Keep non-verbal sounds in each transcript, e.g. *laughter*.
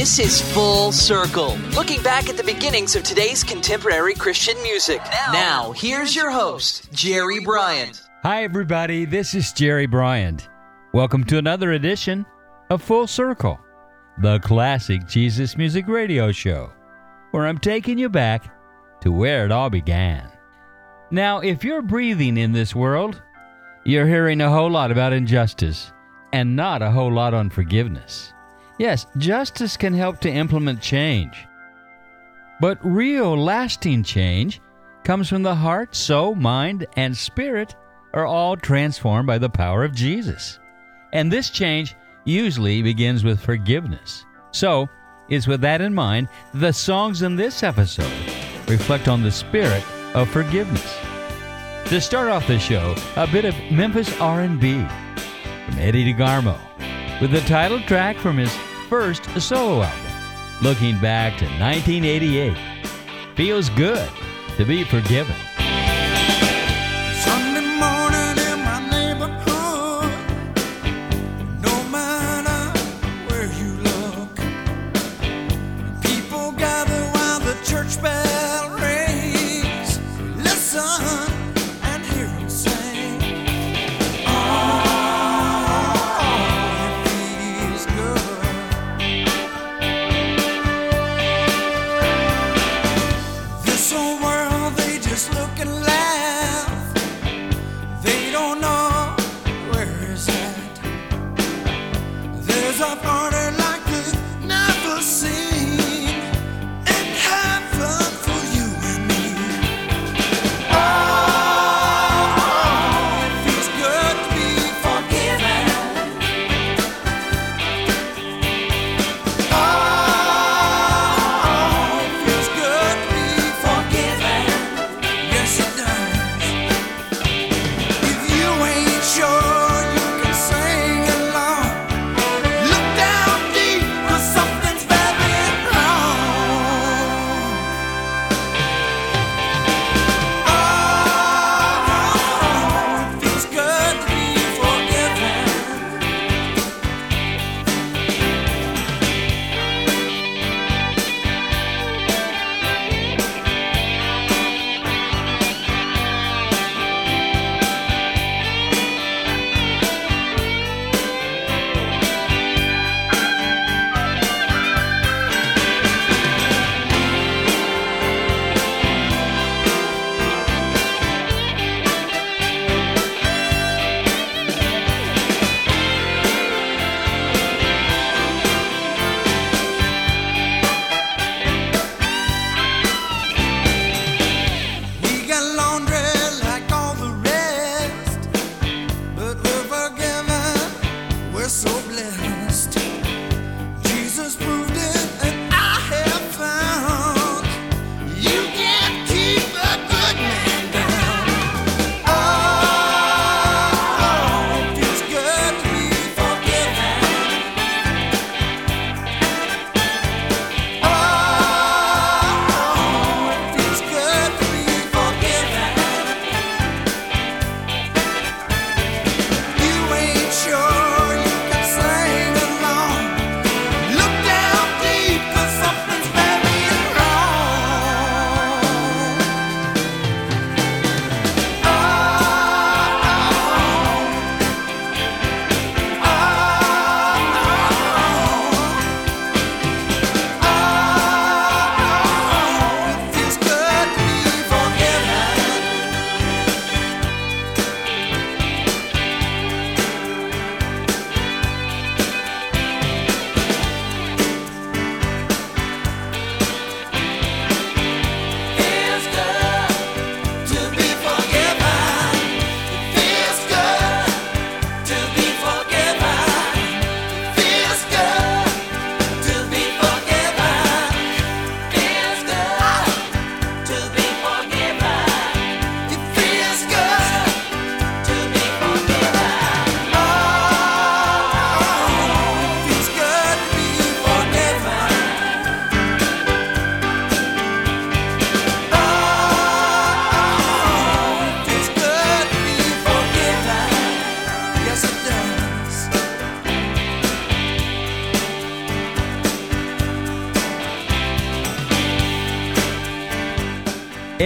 This is Full Circle, looking back at the beginnings of today's contemporary Christian music. Now, here's your host, Jerry Bryant. Hi, everybody. This is Jerry Bryant. Welcome to another edition of Full Circle, the classic Jesus Music Radio Show, where I'm taking you back to where it all began. Now, if you're breathing in this world, you're hearing a whole lot about injustice and not a whole lot on forgiveness. Yes, justice can help to implement change. But real lasting change comes from the heart, soul, mind, and spirit are all transformed by the power of Jesus. And this change usually begins with forgiveness. So, it's with that in mind, the songs in this episode reflect on the spirit of forgiveness. To start off the show, a bit of Memphis R&B from Eddie DeGarmo with the title track from his first solo album, looking back to 1988. Feels good to be forgiven.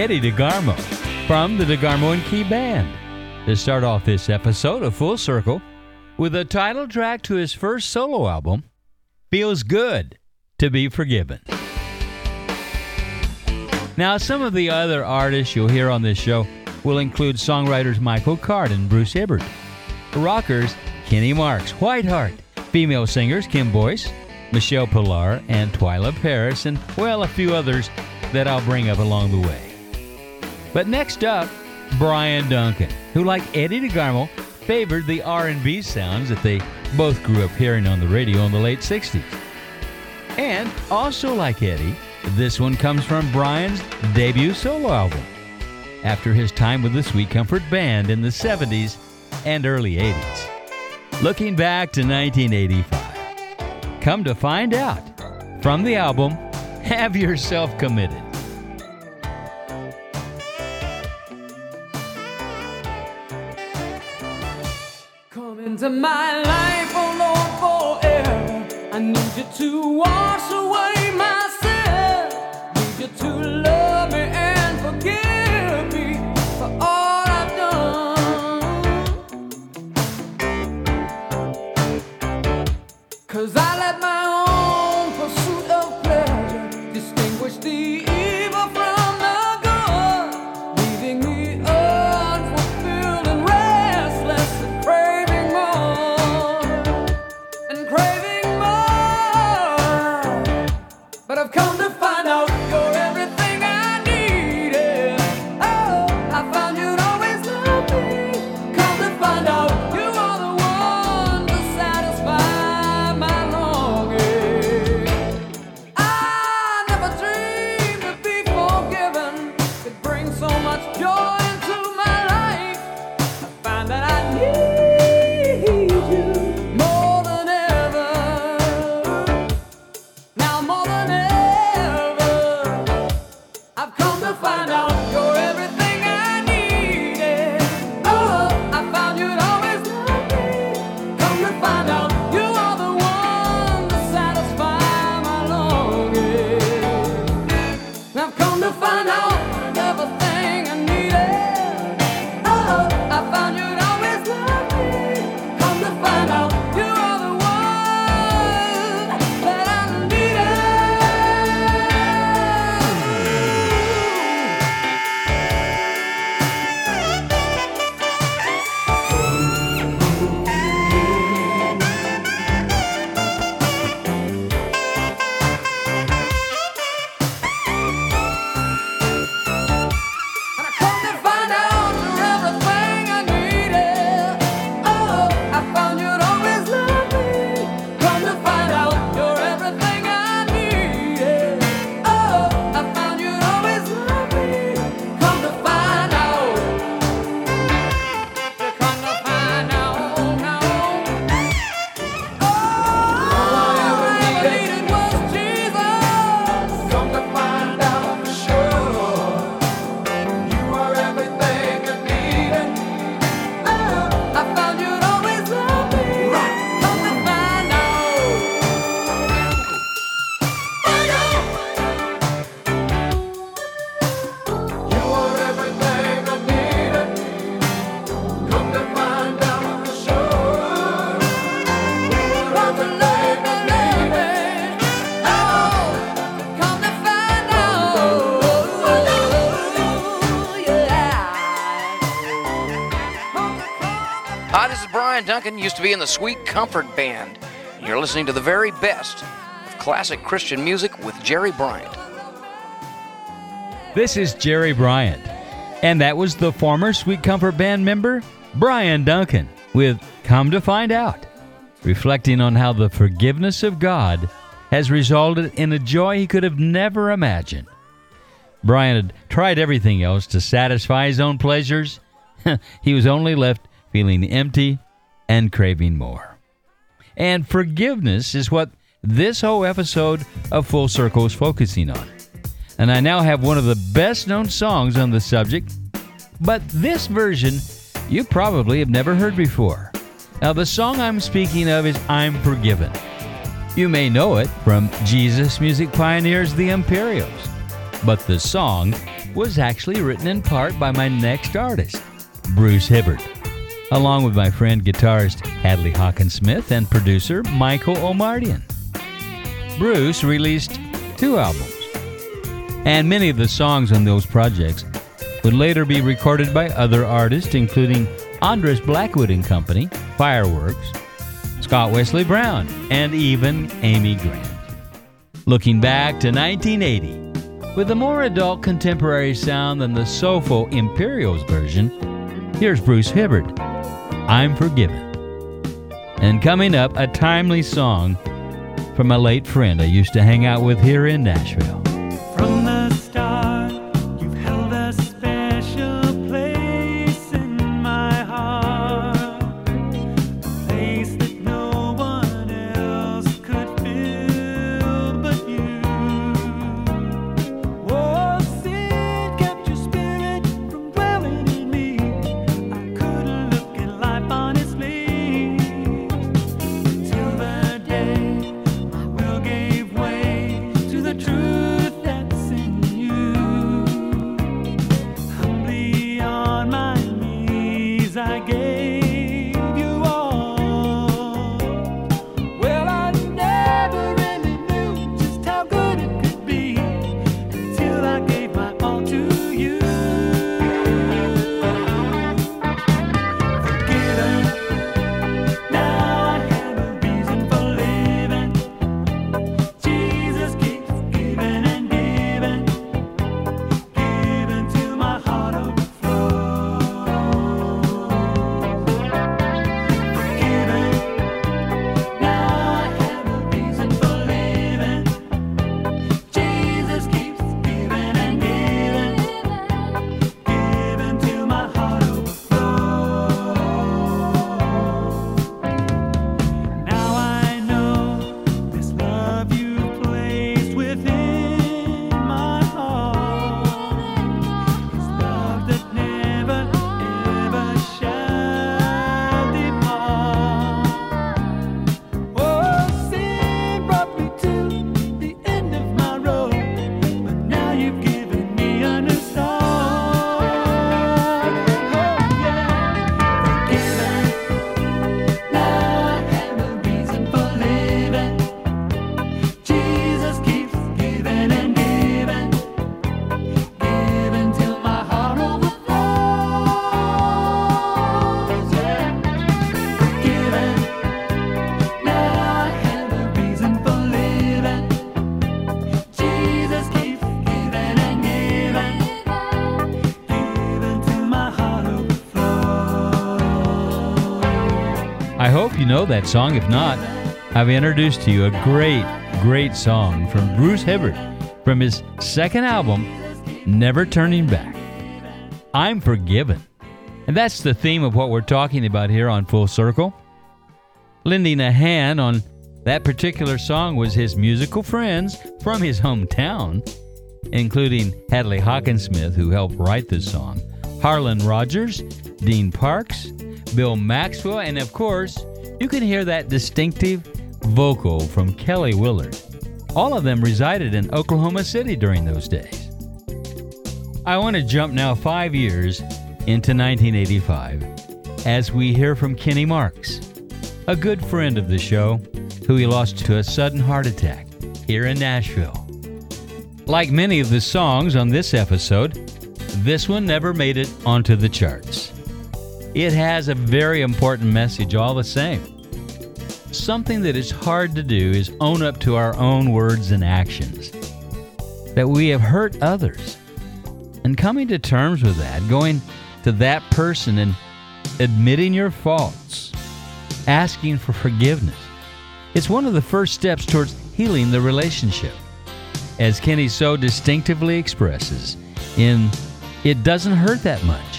Eddie DeGarmo from the DeGarmo and Key Band to start off this episode of Full Circle with a title track to his first solo album, Feels Good to Be Forgiven. Now, some of the other artists you'll hear on this show will include songwriters Michael Card and Bruce Hibbard, rockers Kenny Marks, Whiteheart, female singers Kim Boyce, Michele Pillar, and Twila Paris, and well, a few others that I'll bring up along the way. But next up, Bryan Duncan, who like Eddie DeGarmo favored the R&B sounds that they both grew up hearing on the radio in the late 60s. And also like Eddie, this one comes from Bryan's debut solo album after his time with the Sweet Comfort Band in the 70s and early 80s. Looking back to 1985, come to find out from the album *laughs* Have Yourself Committed. Into my life, oh Lord, forever. I need you to wash away Duncan, used to be in the Sweet Comfort Band. You're listening to the very best of classic Christian music with Jerry Bryant. This is Jerry Bryant, and that was the former Sweet Comfort Band member, Bryan Duncan, with Come to Find Out, reflecting on how the forgiveness of God has resulted in a joy he could have never imagined. Bryan had tried everything else to satisfy his own pleasures. *laughs* he was only left feeling empty and craving more. And forgiveness is what this whole episode of Full Circle is focusing on. And I now have one of the best known songs on the subject, but this version you probably have never heard before. Now, the song I'm speaking of is I'm Forgiven. You may know it from Jesus Music Pioneers, The Imperials, but the song was actually written in part by my next artist, Bruce Hibbard, along with my friend guitarist Hadley Hockensmith and producer Michael Omartian. Bruce released two albums, and many of the songs on those projects would later be recorded by other artists, including Andrus Blackwood and Company, Fireworks, Scott Wesley Brown, and even Amy Grant. Looking back to 1980, with a more adult contemporary sound than the soulful Imperials version, here's Bruce Hibbard, I'm Forgiven. And coming up, a timely song from a late friend I used to hang out with here in Nashville. Know that song. If not, I've introduced to you a great, great song from Bruce Hibbard from his second album, Never Turning Back. I'm Forgiven. And that's the theme of what we're talking about here on Full Circle. Lending a hand on that particular song was his musical friends from his hometown, including Hadley Hockensmith, who helped write this song, Harlan Rogers, Dean Parks, Bill Maxwell, and of course, you can hear that distinctive vocal from Kelly Willard. All of them resided in Oklahoma City during those days. I want to jump now five years into 1985 as we hear from Kenny Marks, a good friend of the show who he lost to a sudden heart attack here in Nashville. Like many of the songs on this episode, this one never made it onto the charts. It has a very important message all the same. Something that is hard to do is own up to our own words and actions. That we have hurt others. And coming to terms with that, going to that person and admitting your faults, asking for forgiveness. It's one of the first steps towards healing the relationship. As Kenny so distinctively expresses in It Doesn't Hurt That Much.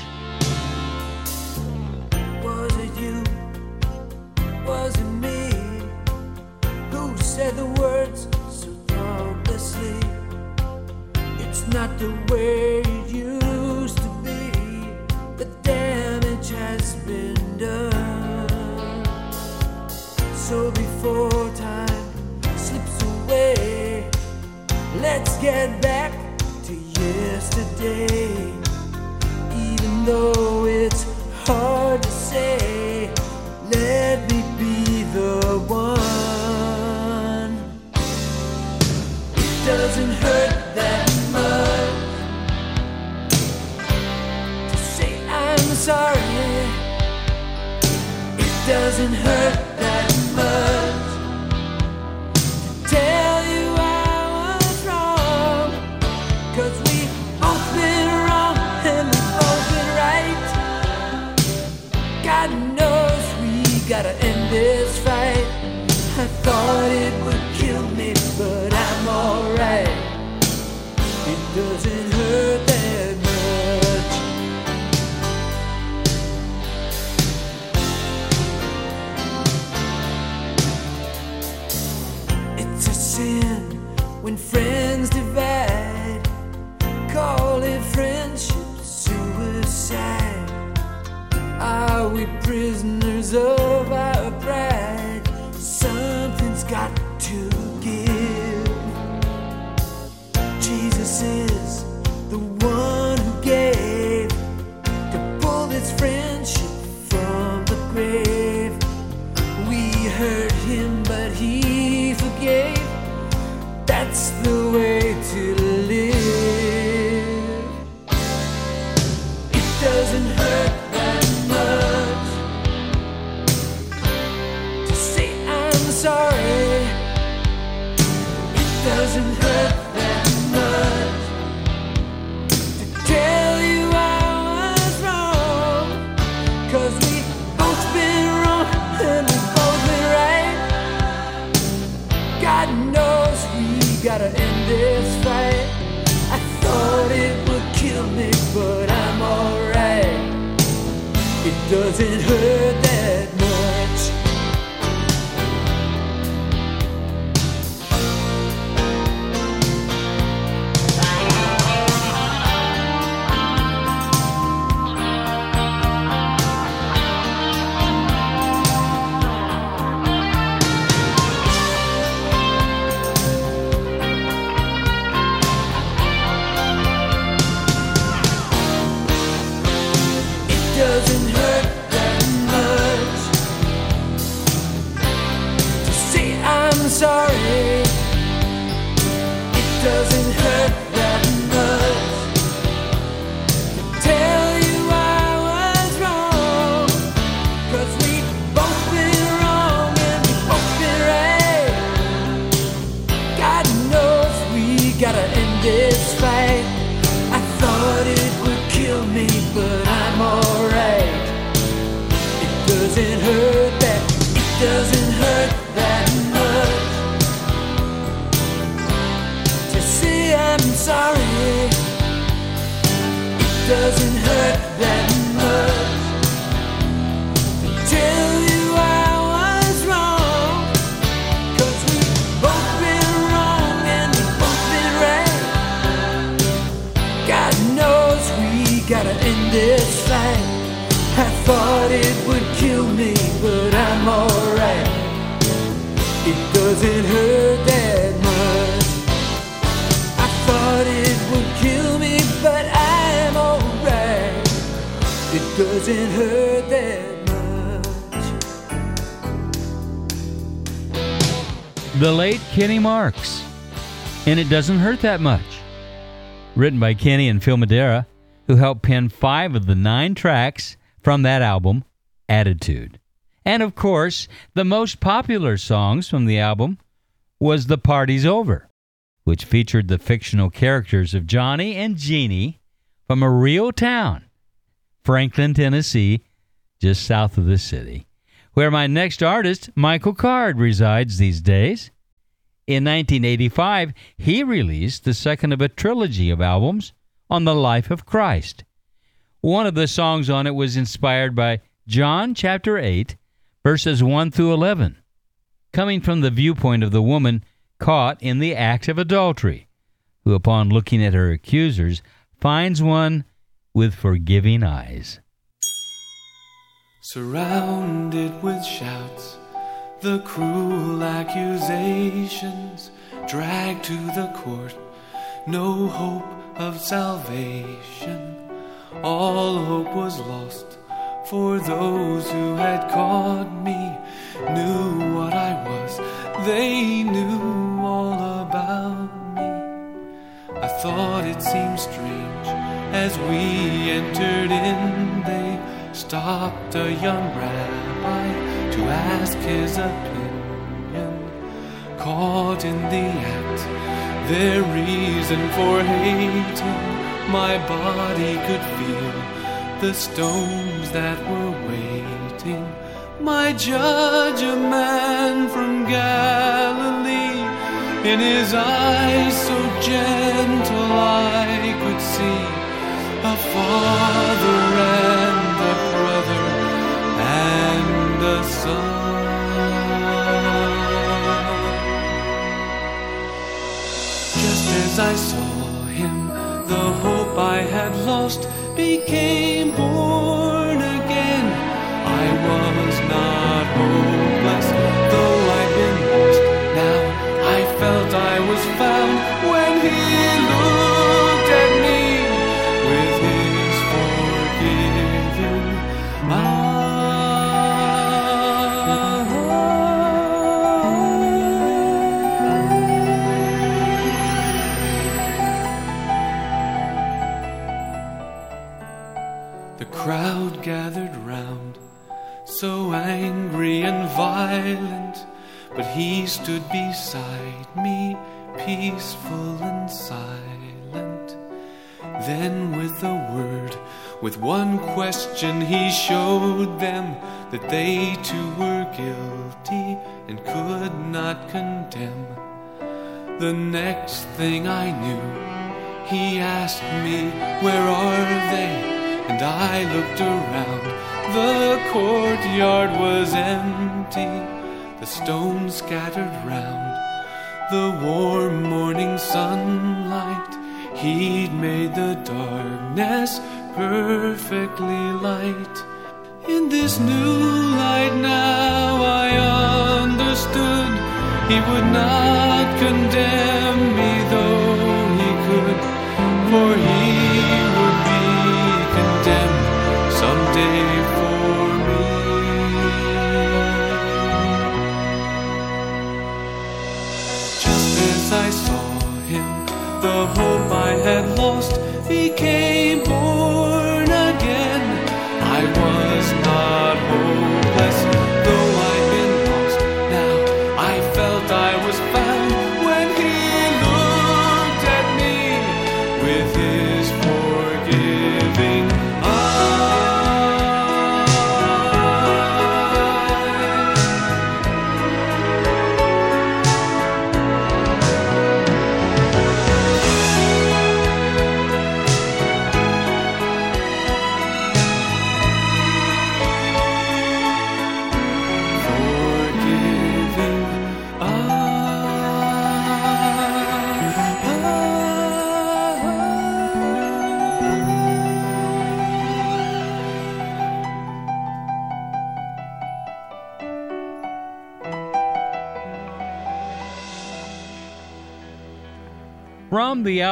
and it doesn't hurt that much. Written by Kenny and Phil Madeira, who helped pen five of the nine tracks from that album, Attitude. And of course, the most popular songs from the album was The Party's Over, which featured the fictional characters of Johnny and Jeannie from a real town, Franklin, Tennessee, just south of the city, where my next artist, Michael Card, resides these days. In 1985, he released the second of a trilogy of albums on the life of Christ. One of the songs on it was inspired by John chapter 8, verses 1 through 11, coming from the viewpoint of the woman caught in the act of adultery, who, upon looking at her accusers, finds one with forgiving eyes. Surrounded with shouts the cruel accusations dragged to the court, no hope of salvation. All hope was lost, for those who had caught me knew what I was, they knew all about me. I thought it seemed strange as we entered in, they stopped a young rabbi to ask his opinion. Caught in the act, their reason for hating. My body could feel the stones that were waiting. My judge, a man from Galilee, in his eyes so gentle I could see a father I saw him, the hope I had lost became born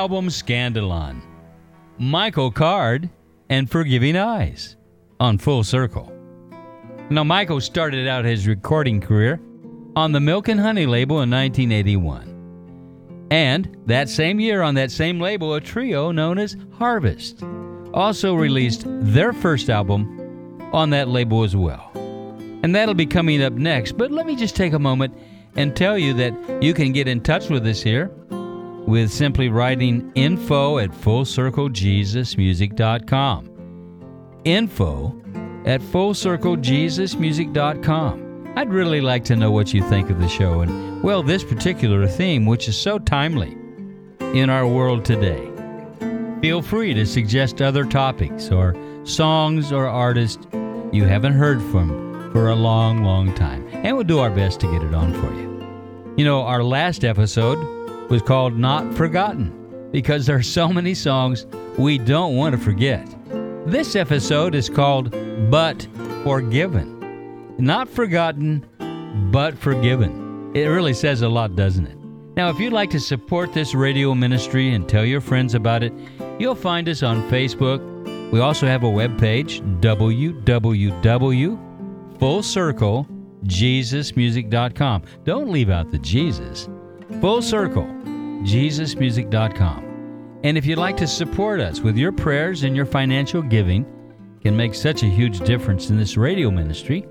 album Scandalon, Michael Card and Forgiving Eyes on Full Circle. Now, Michael started out his recording career on the Milk and Honey label in 1981. And that same year, on that same label, a trio known as Harvest also released their first album on that label as well. And that'll be coming up next. But let me just take a moment and tell you that you can get in touch with us here with simply writing info at fullcirclejesusmusic.com. Info at fullcirclejesusmusic.com. I'd really like to know what you think of the show and, well, this particular theme, which is so timely in our world today. Feel free to suggest other topics or songs or artists you haven't heard from for a long, long time, and we'll do our best to get it on for you. You know, our last episode was called Not Forgotten because there are so many songs we don't want to forget. This episode is called But Forgiven. Not forgotten, but forgiven. It really says a lot, doesn't it? Now, if you'd like to support this radio ministry and tell your friends about it, you'll find us on Facebook. We also have a webpage, www.fullcirclejesusmusic.com. Don't leave out the Jesus. Full Circle, jesusmusic.com. And if you'd like to support us with your prayers and your financial giving, can make such a huge difference in this radio ministry.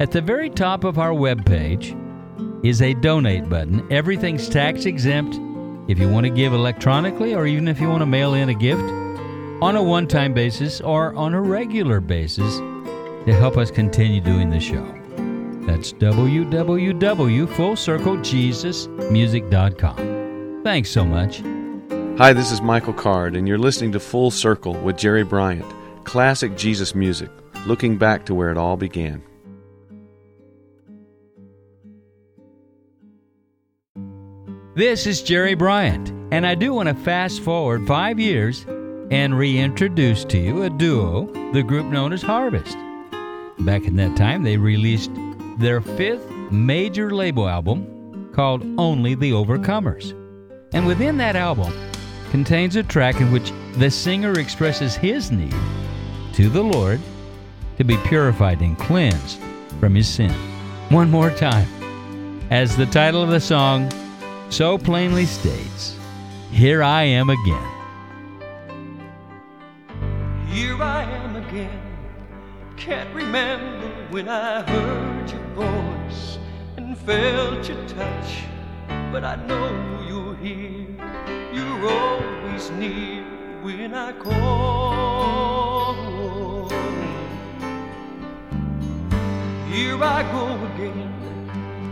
At the very top of our webpage is a donate button. Everything's tax exempt if you want to give electronically or even if you want to mail in a gift on a one time basis or on a regular basis to help us continue doing the show. That's www.fullcirclejesusmusic.com. Thanks so much. Hi, this is Michael Card, and you're listening to Full Circle with Jerry Bryant, classic Jesus music, looking back to where it all began. This is Jerry Bryant, and I do want to fast forward five years and reintroduce to you a duo, the group known as Harvest. Back in that time, they released their fifth major label album called Only the Overcomers. And within that album contains a track in which the singer expresses his need to the Lord to be purified and cleansed from his sin. One more time. As the title of the song so plainly states, Here I am again. Here I am again. Can't remember when I heard your voice and felt your touch, but I know you're here. You're always near when I call. Here I go again,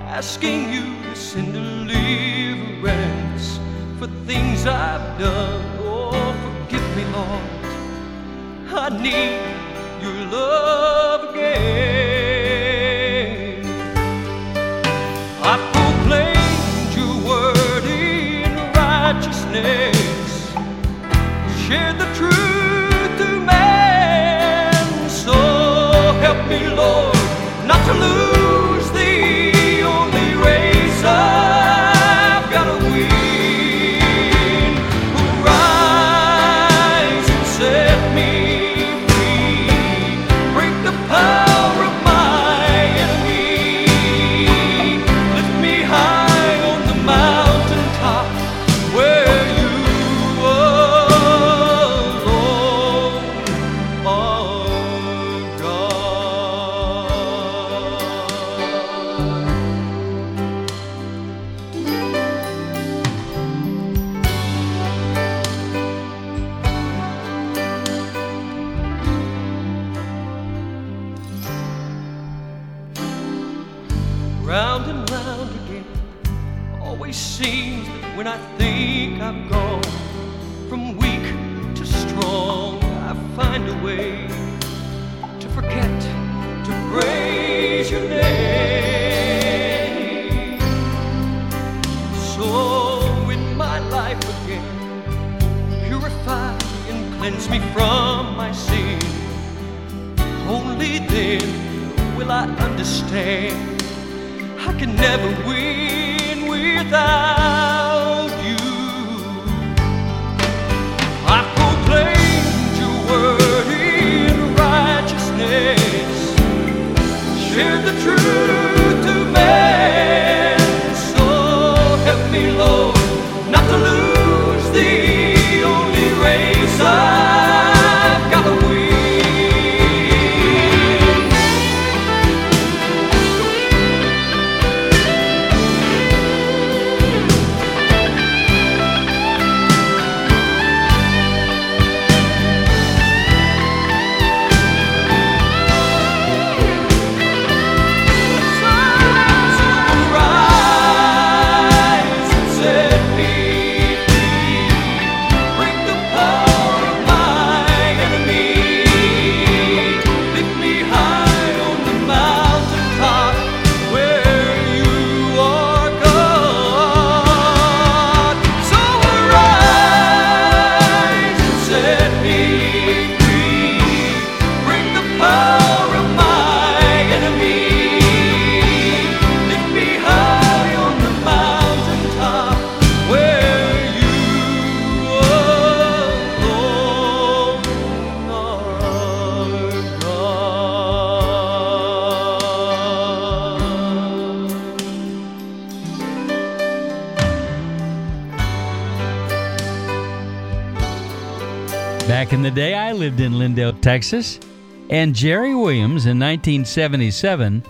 asking you to send deliverance for things I've done. Oh, forgive me, Lord. I need your love again. Me, Lord, not to lose can never win without Back in the day, I lived in Lindale, Texas, and Jerry Williams in 1977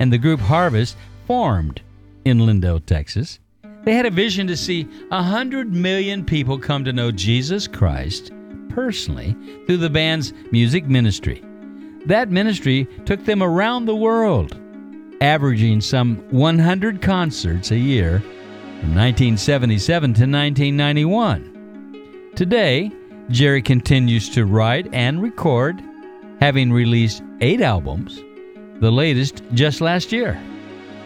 and the group Harvest formed in Lindale, Texas. They had a vision to see 100 million people come to know Jesus Christ personally through the band's music ministry. That ministry took them around the world, averaging some 100 concerts a year from 1977 to 1991. Today, Jerry continues to write and record, having released eight albums, the latest just last year.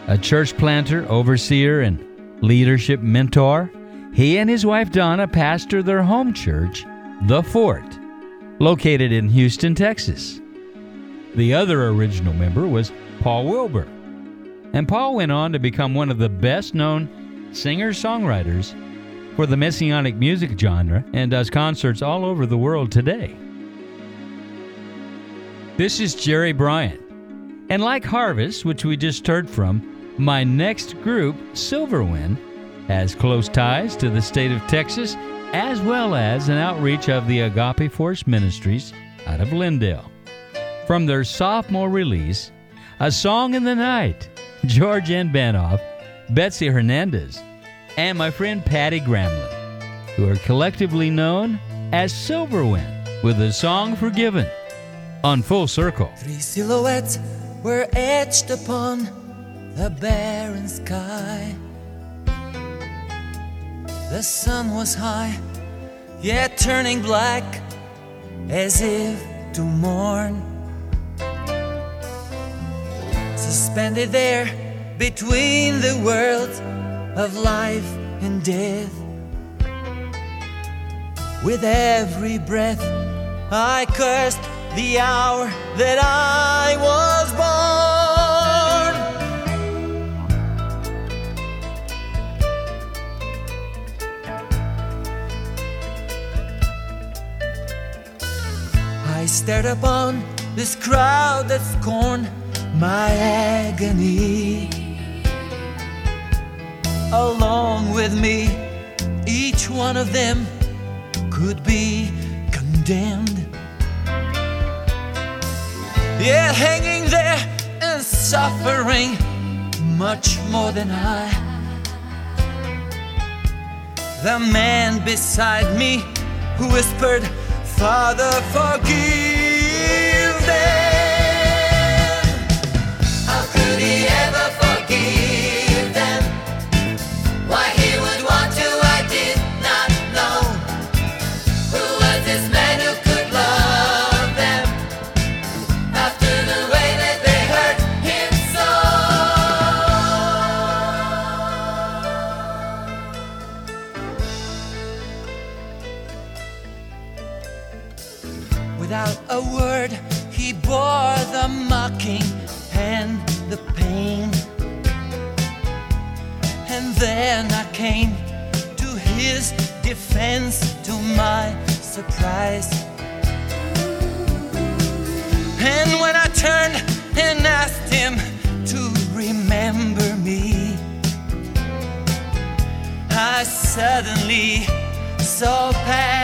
A church planter, overseer, and leadership mentor, he and his wife Donna pastor their home church, The Fort, located in Houston, Texas. The other original member was Paul Wilbur. And Paul went on to become one of the best known singer songwriters for the messianic music genre and does concerts all over the world today. This is Jerry Bryant. And like Harvest, which we just heard from, my next group, Silverwind, has close ties to the state of Texas as well as an outreach of the Agape Force Ministries out of Lindale. From their sophomore release, A Song in the Night, George N. Banoff, Betsy Hernandez, and my friend Patty Gramlin, who are collectively known as Silverwind, with the song Forgiven on Full Circle. Three silhouettes were etched upon the barren sky. The sun was high, yet turning black as if to mourn. Suspended there between the worlds of life and death. With every breath, I cursed the hour that I was born. I stared upon this crowd that scorned my agony. Along with me, each one of them could be condemned. Yeah, hanging there and suffering much more than I. The man beside me who whispered, Father, forgive then I came to his defense to my surprise. And when I turned and asked him to remember me, I suddenly saw paradise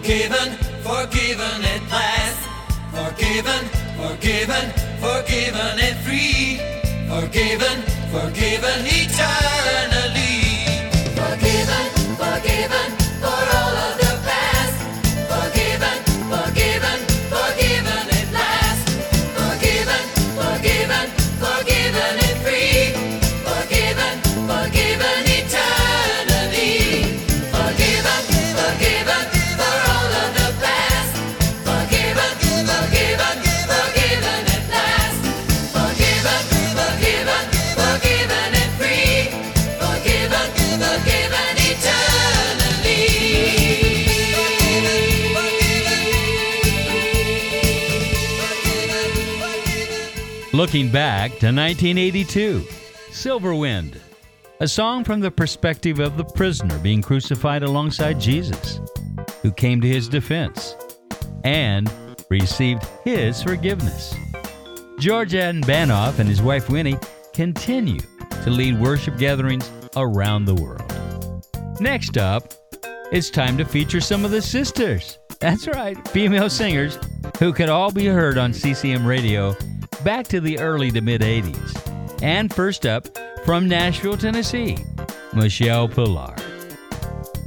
forgiven, forgiven at last. Forgiven, forgiven, forgiven and free. Forgiven, forgiven eternally. Looking back to 1982, Silverwind, a song from the perspective of the prisoner being crucified alongside Jesus, who came to his defense and received his forgiveness. George Adam Banoff and his wife Winnie continue to lead worship gatherings around the world. Next up, it's time to feature some of the sisters. That's right, female singers who could all be heard on CCM radio back to the early to mid 80s. And first up, from Nashville, Tennessee, Michele Pillar.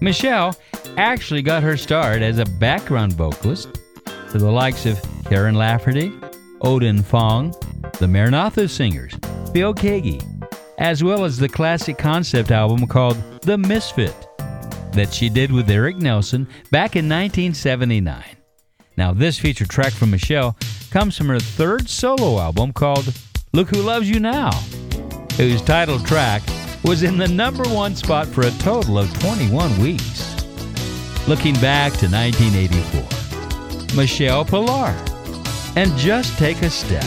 Michele actually got her start as a background vocalist to the likes of Karen Lafferty, Oden Fong, the Maranatha Singers, Bill Kagi, as well as the classic concept album called The Misfit that she did with Eric Nelson back in 1979. Now, this featured track from Michele comes from her third solo album called Look Who Loves You Now, whose title track was in the number one spot for a total of 21 weeks. Looking back to 1984, Michele Pillar, and Just Take a Step.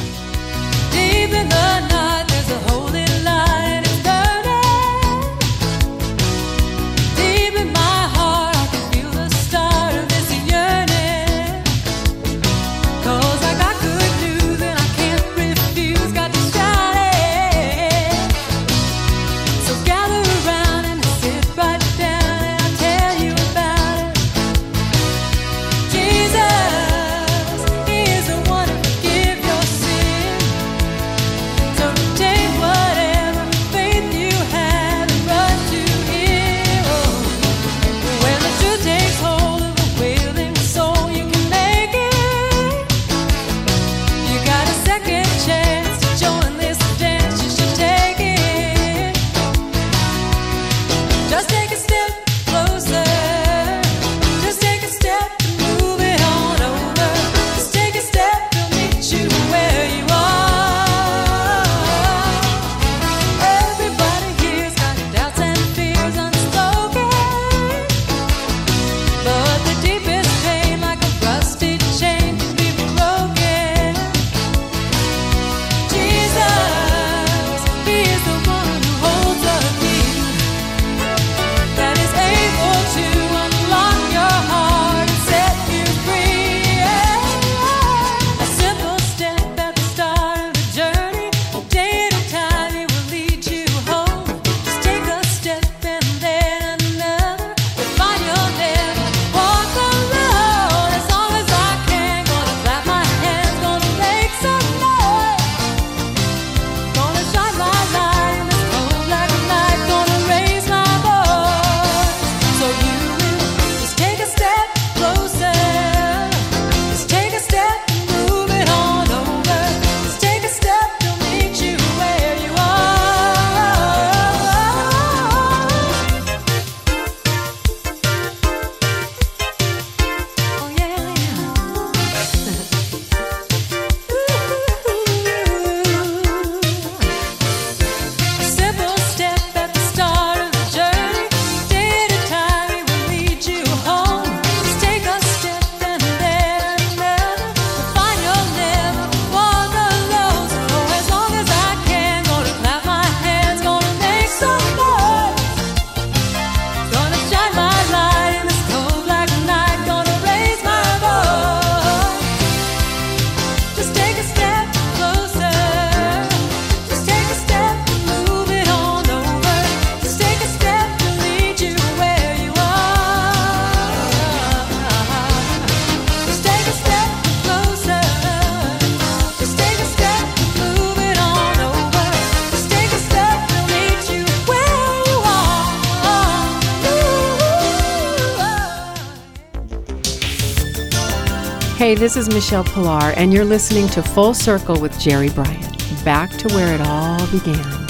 This is Michele Pillar, and you're listening to Full Circle with Jerry Bryant. Back to where it all began.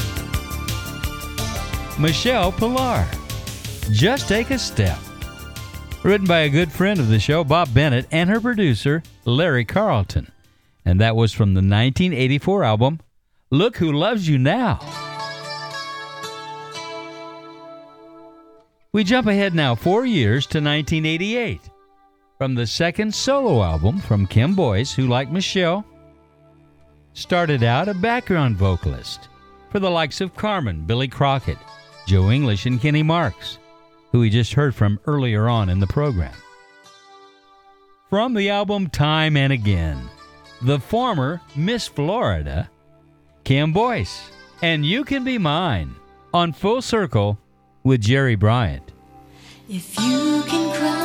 Michele Pillar. Just Take a Step. Written by a good friend of the show, Bob Bennett, and her producer, Larry Carlton. And that was from the 1984 album, Look Who Loves You Now. We jump ahead now four years to 1988. From the second solo album from Kim Boyce, who, like Michele, started out a background vocalist for the likes of Carmen, Billy Crockett, Joe English, and Kenny Marks, who we just heard from earlier on in the program. From the album Time and Again, the former Miss Florida, Kim Boyce, and You Can Be Mine on Full Circle with Jerry Bryant. If you can cry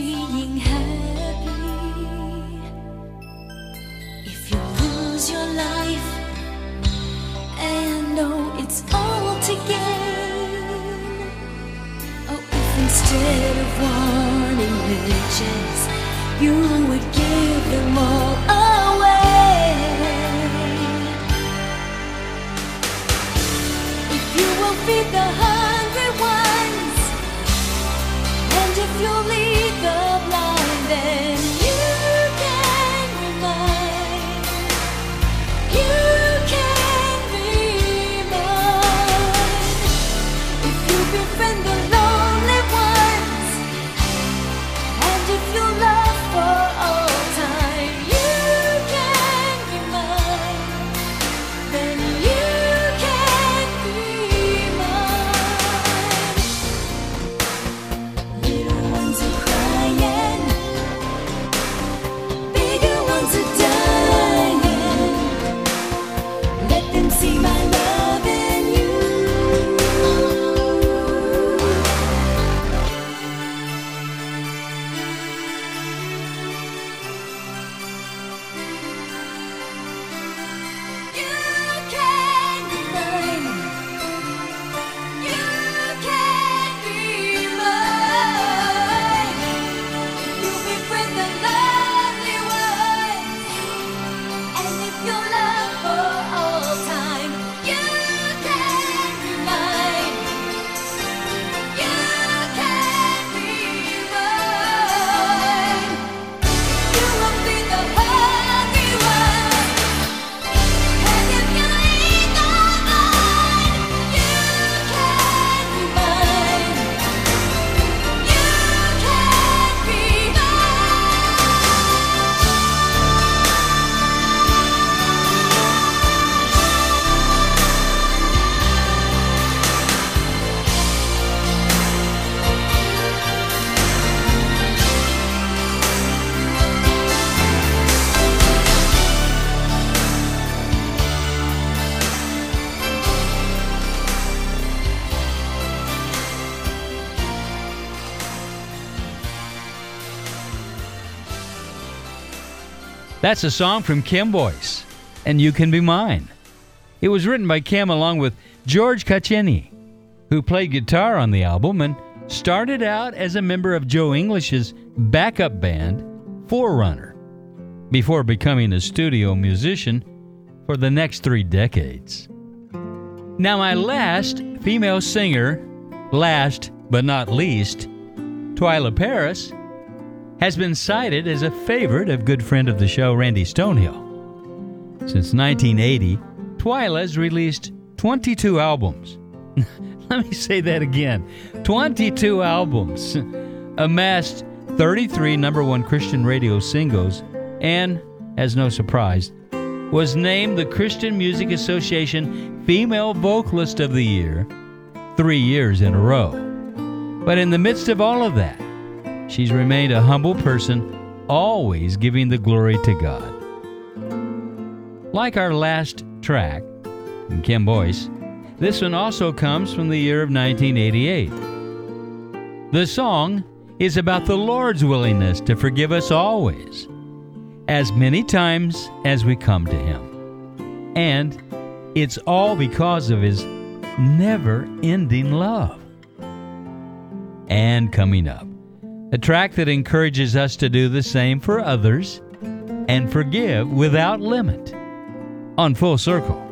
being happy, if you lose your life and know it's all to gain, oh, if instead of wanting riches, you would give them all away. If you will feed the hungry ones, and if you lead That's a song from Kim Boyce, and You Can Be Mine. It was written by Kim along with George Cocchini, who played guitar on the album and started out as a member of Joe English's backup band, Forerunner, before becoming a studio musician for the next three decades. Now, my last female singer, last but not least, Twila Paris has been cited as a favorite of good friend of the show, Randy Stonehill. Since 1980, Twila has released 22 albums. *laughs* Let me say that again 22 albums, *laughs* amassed 33 number one Christian radio singles, and, as no surprise, was named the Christian Music Association Female Vocalist of the Year three years in a row. But in the midst of all of that, she's remained a humble person, always giving the glory to God. Like our last track from Kim Boyce, this one also comes from the year of 1988. The song is about the Lord's willingness to forgive us always, as many times as we come to Him. And it's all because of His never ending love. And coming up, a track that encourages us to do the same for others and forgive without limit. On Full Circle.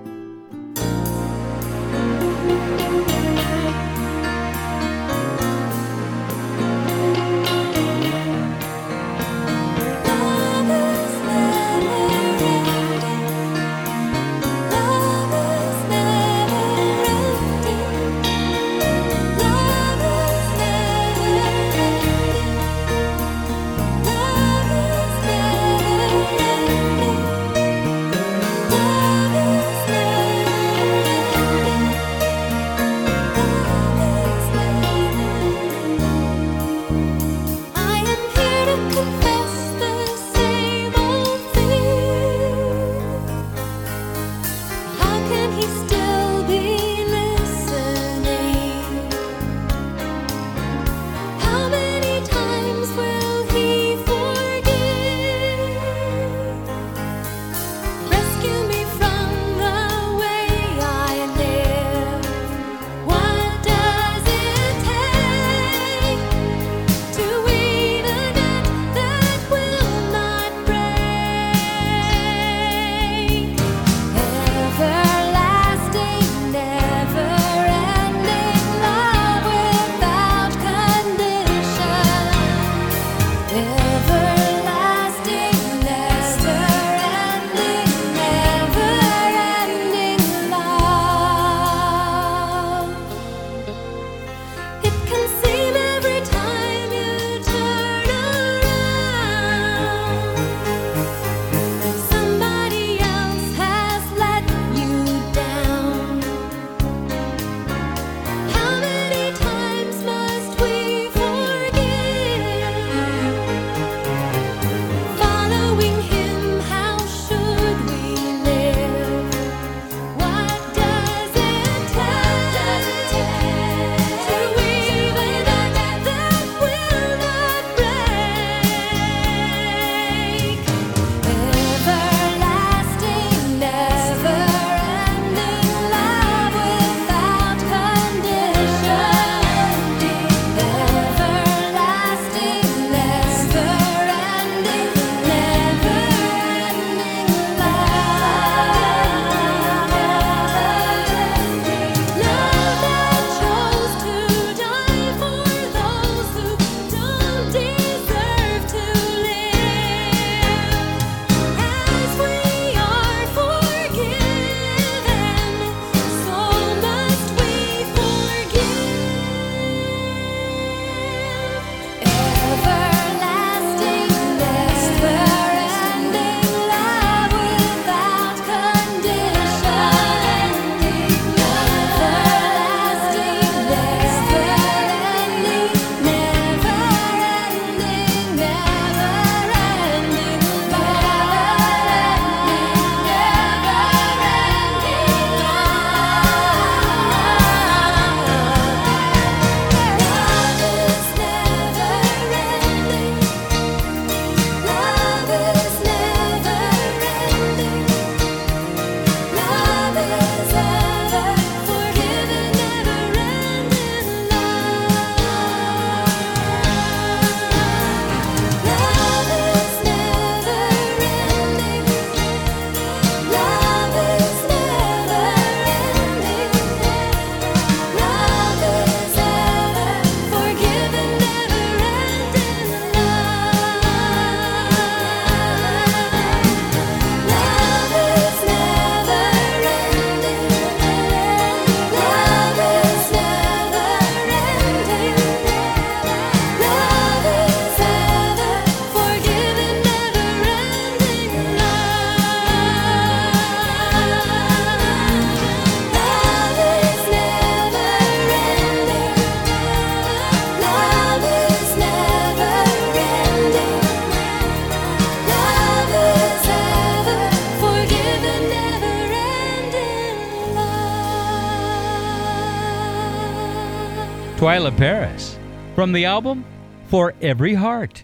Twila Paris from the album For Every Heart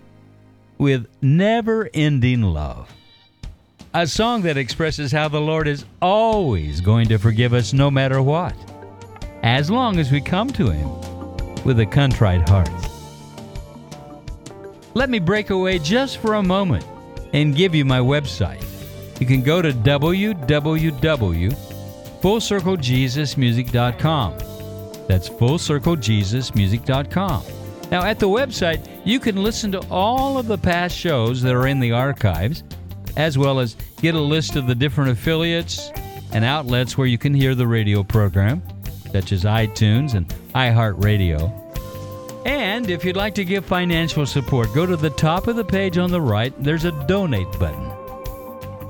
with Never Ending Love. A song that expresses how the Lord is always going to forgive us no matter what, as long as we come to Him with a contrite heart. Let me break away just for a moment and give you my website. You can go to www.fullcirclejesusmusic.com. That's fullcirclejesusmusic.com. Now, at the website, you can listen to all of the past shows that are in the archives, as well as get a list of the different affiliates and outlets where you can hear the radio program, such as iTunes and iHeartRadio. And if you'd like to give financial support, go to the top of the page on the right. There's a donate button.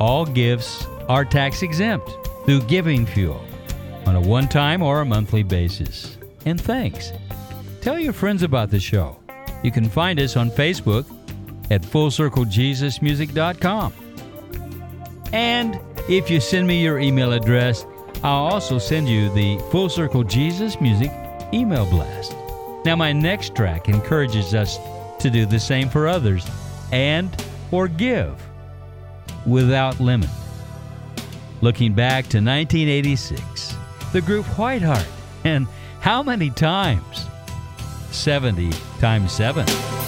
All gifts are tax exempt through Giving Fuel on a one time or a monthly basis. And thanks. Tell your friends about the show. You can find us on Facebook at FullCircleJesusMusic.com. And if you send me your email address, I'll also send you the Full Circle Jesus Music email blast. Now, my next track encourages us to do the same for others and forgive without limit. Looking back to 1986, the group Whiteheart, and how many times? 70 times 7.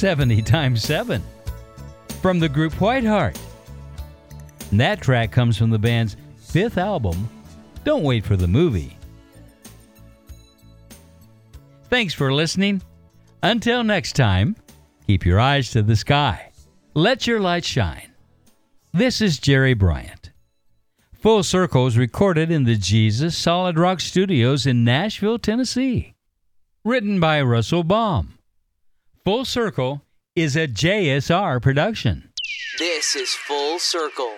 70 times 7. From the group Whiteheart. And that track comes from the band's fifth album, Don't Wait for the Movie. Thanks for listening. Until next time, keep your eyes to the sky. Let your light shine. This is Jerry Bryant. Full Circle is recorded in the Jesus Solid Rock Studios in Nashville, Tennessee. Written by Russell Baum. Full Circle is a JSR production. This is Full Circle